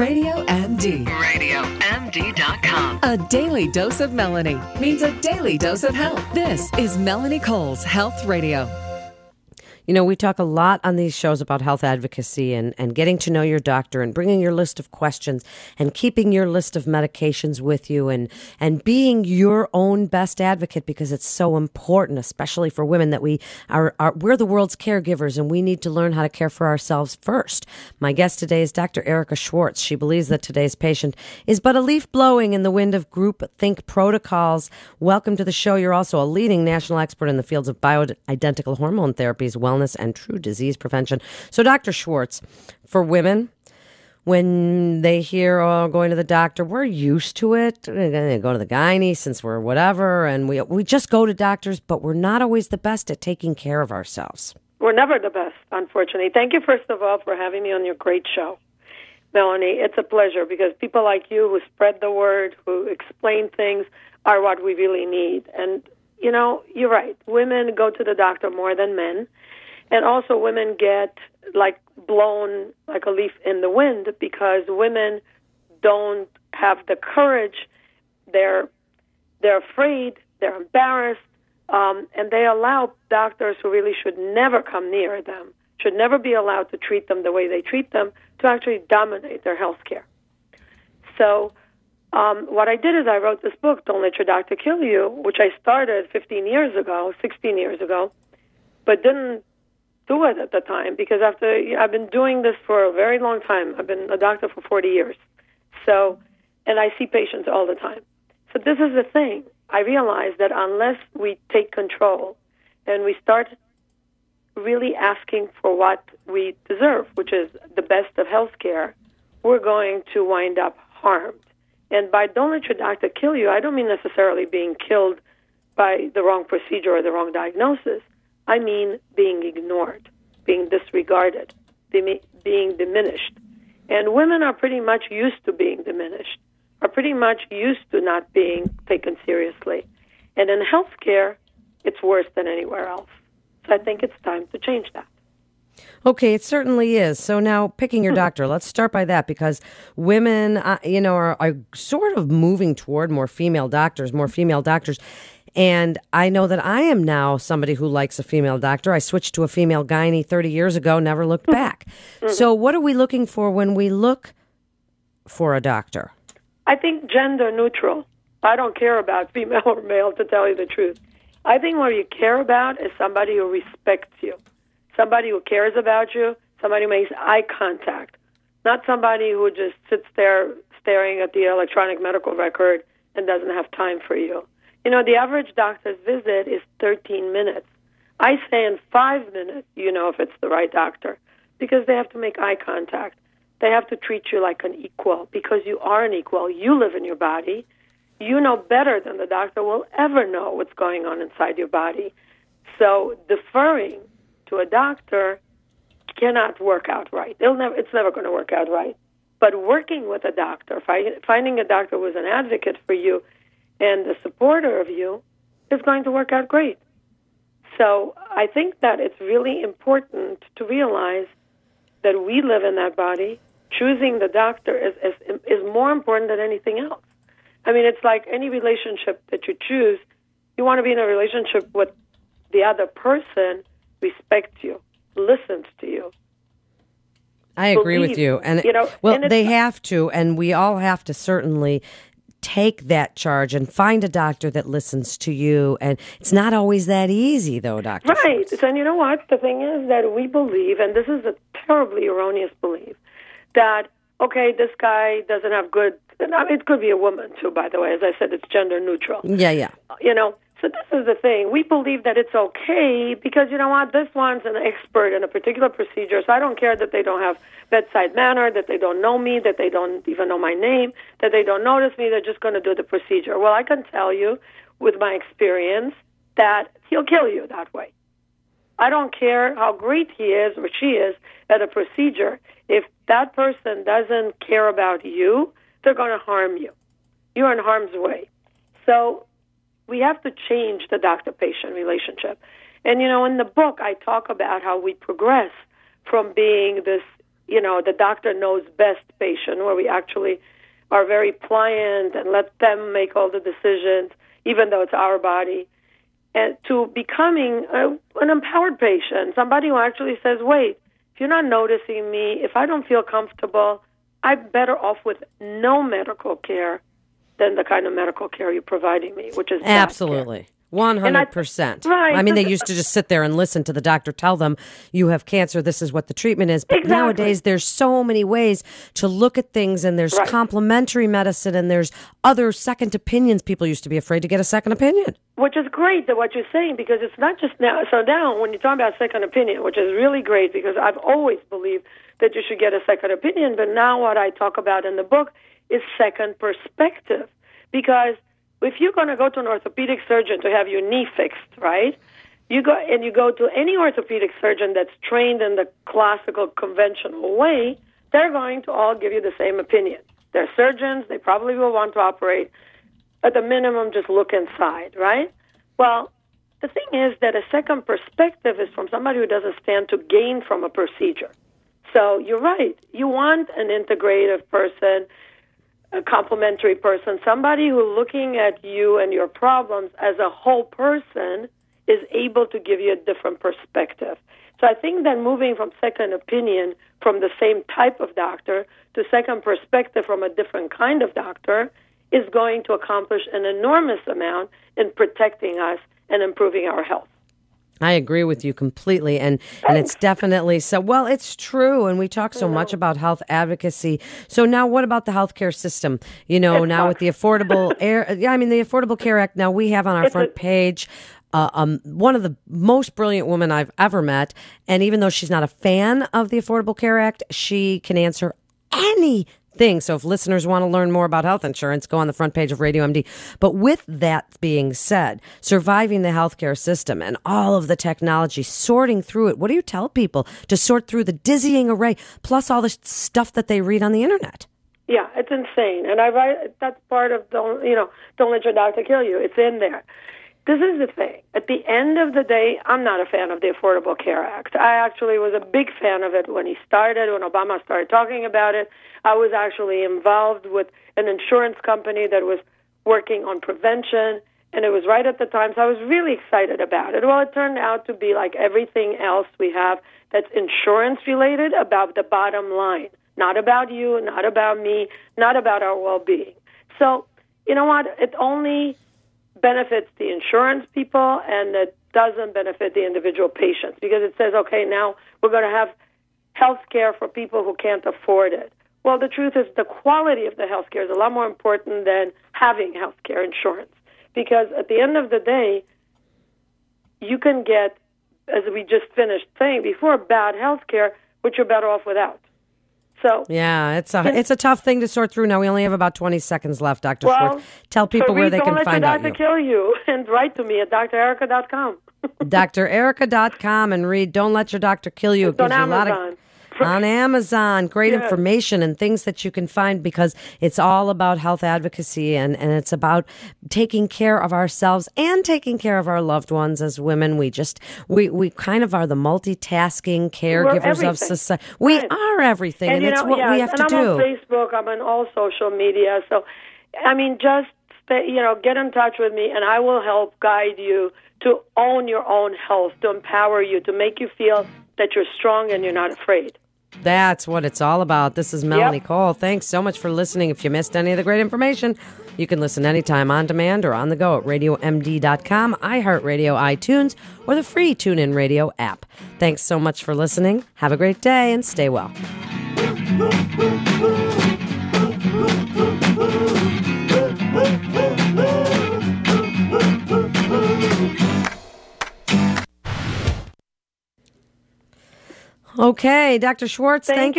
Radio MD. RadioMD.com. A daily dose of Melanie means a daily dose of health. This is Melanie Cole's Health Radio. You know, we talk a lot on these shows about health advocacy and, and getting to know your doctor and bringing your list of questions and keeping your list of medications with you and, and being your own best advocate because it's so important, especially for women that we are, are we're the world's caregivers and we need to learn how to care for ourselves first. My guest today is Dr. Erika Schwartz. She believes that today's patient is but a leaf blowing in the wind of group think protocols. Welcome to the show. You're also a leading national expert in the fields of bioidentical hormone therapies, wellness, and true disease prevention. So, Dr. Schwartz, for women, when they hear oh going to the doctor, we're used to it. They go to the gynae since we're whatever, and we we just go to doctors, but we're not always the best at taking care of ourselves. We're never the best, unfortunately. Thank you, first of all, for having me on your great show, Melanie. It's a pleasure because people like you who spread the word, who explain things, are what we really need. And you know, you're right. Women go to the doctor more than men. And also, women get like blown like a leaf in the wind because women don't have the courage. They're they're afraid. They're embarrassed, um, and they allow doctors who really should never come near them, should never be allowed to treat them the way they treat them, to actually dominate their health care. So, um, what I did is I wrote this book, Don't Let Your Doctor Kill You, which I started 15 years ago, 16 years ago, but didn't do it at the time because after I've been doing this for a very long time. I've been a doctor for 40 years. So, and I see patients all the time. So this is the thing. I realize that unless we take control and we start really asking for what we deserve, which is the best of health care, we're going to wind up harmed. And by don't let your doctor kill you, I don't mean necessarily being killed by the wrong procedure or the wrong diagnosis. I mean being ignored, being disregarded, being diminished. And women are pretty much used to being diminished, are pretty much used to not being taken seriously. And in healthcare, it's worse than anywhere else. So I think it's time to change that. Okay, it certainly is. So now, picking your doctor, let's start by that because women, uh, you know, are, are sort of moving toward more female doctors, more female doctors. And I know that I am now somebody who likes a female doctor. I switched to a female gynae 30 years ago, never looked hmm. back. Mm-hmm. So, what are we looking for when we look for a doctor? I think gender neutral. I don't care about female or male, to tell you the truth. I think what you care about is somebody who respects you, somebody who cares about you, somebody who makes eye contact, not somebody who just sits there staring at the electronic medical record and doesn't have time for you. You know, the average doctor's visit is 13 minutes. I say in five minutes, you know if it's the right doctor because they have to make eye contact. They have to treat you like an equal because you are an equal. You live in your body. You know better than the doctor will ever know what's going on inside your body. So deferring to a doctor cannot work out right. It'll never, it's never going to work out right. But working with a doctor, finding a doctor who's an advocate for you, and the supporter of you is going to work out great. So I think that it's really important to realize that we live in that body. Choosing the doctor is, is, is more important than anything else. I mean, it's like any relationship that you choose, you want to be in a relationship with the other person respects you, listens to you. I agree with you, and you know, well, and they have to, and we all have to certainly take that charge and find a doctor that listens to you. And it's not always that easy, though, Doctor. Right. Schwartz. And you know what? The thing is that we believe, and this is a terribly erroneous belief, that, okay, this guy doesn't have good. I mean, it could be a woman, too, by the way. As I said, it's gender neutral. Yeah, yeah. You know, so this is the thing. We believe that it's okay because you know what? This one's an expert in a particular procedure, so I don't care that they don't have bedside manner, that they don't know me, that they don't even know my name, that they don't notice me. They're just going to do the procedure. Well, I can tell you, with my experience, that he'll kill you that way. I don't care how great he is or she is at a procedure. If that person doesn't care about you, they're going to harm you. You're in harm's way. So we have to change the doctor patient relationship. And, you know, in the book, I talk about how we progress from being this, you know, the doctor knows best patient, where we actually are very pliant and let them make all the decisions, even though it's our body, and to becoming a, an empowered patient, somebody who actually says, wait, if you're not noticing me, if I don't feel comfortable, I'm better off with no medical care than the kind of medical care you're providing me, which is. Absolutely. One hundred percent. Right. I mean, they used to just sit there and listen to the doctor tell them, "You have cancer. This is what the treatment is." But Exactly. nowadays, there's so many ways to look at things, and there's Right. complementary medicine, and there's other second opinions. People used to be afraid to get a second opinion. which is great that what you're saying because it's not just now. So now, when you're talking about second opinion, which is really great because I've always believed that you should get a second opinion, but now what I talk about in the book is second perspective because if you're going to go to an orthopedic surgeon to have your knee fixed, right? You go and you go to any orthopedic surgeon that's trained in the classical conventional way, they're going to all give you the same opinion. They're surgeons, they probably will want to operate at the minimum just look inside, right? Well, the thing is that a second perspective is from somebody who doesn't stand to gain from a procedure. So you're right. You want an integrative person, a complementary person, somebody who looking at you and your problems as a whole person is able to give you a different perspective. So I think that moving from second opinion from the same type of doctor to second perspective from a different kind of doctor is going to accomplish an enormous amount in protecting us and improving our health. I agree with you completely, and and it's definitely so. Well, it's true, and we talk so much about health advocacy. So now, what about the healthcare system? You know, now with the Affordable Air, yeah, I mean the Affordable Care Act. Now we have on our front page. Uh, um, one of the most brilliant women I've ever met, and even though she's not a fan of the Affordable Care Act, she can answer anything. So if listeners want to learn more about health insurance, go on the front page of Radio MD. But with that being said, surviving the healthcare system and all of the technology, sorting through it, what do you tell people to sort through the dizzying array, plus all the stuff that they read on the internet? Yeah, it's insane, and I write. That's part of don't you know? Don't let your doctor kill you. It's in there. This is the thing. At the end of the day, I'm not a fan of the Affordable Care Act. I actually was a big fan of it when he started, when Obama started talking about it. I was actually involved with an insurance company that was working on prevention, and it was right at the time, so I was really excited about it. Well, it turned out to be like everything else we have that's insurance related about the bottom line, not about you, not about me, not about our well being. So, you know what? It only benefits the insurance people and it doesn't benefit the individual patients because it says, okay, now we're going to have health care for people who can't afford it. Well, the truth is the quality of the health care is a lot more important than having health care insurance because at the end of the day, you can get, as we just finished saying before, bad health care, which you're better off without. So, Yeah, it's a it's a tough thing to sort through. Now we only have about twenty seconds left, Doctor well, Schwartz. Tell people so where they Don't can let find your out doctor kill you and write to me at drerika.com. DrErika.com and read Don't Let Your Doctor Kill You. It It's on gives you a lot of Amazon. On Amazon. Great Yes. information and things that you can find because it's all about health advocacy and, and it's about taking care of ourselves and taking care of our loved ones as women. We just we, we kind of are the multitasking caregivers of society. We Right. are everything and, you it's know, what yeah, we have and to I'm do. on Facebook. I'm on all social media. So, I mean, just stay, you know, get in touch with me, and I will help guide you to own your own health, to empower you, to make you feel that you're strong and you're not afraid. That's what it's all about. This is Melanie Yep. Cole. Thanks so much for listening. If you missed any of the great information, you can listen anytime on demand or on the go at radiomd.com, iHeartRadio, iTunes, or the free TuneIn Radio app. Thanks so much for listening. Have a great day and stay well. Okay, Dr. Schwartz, Thank thank, you, you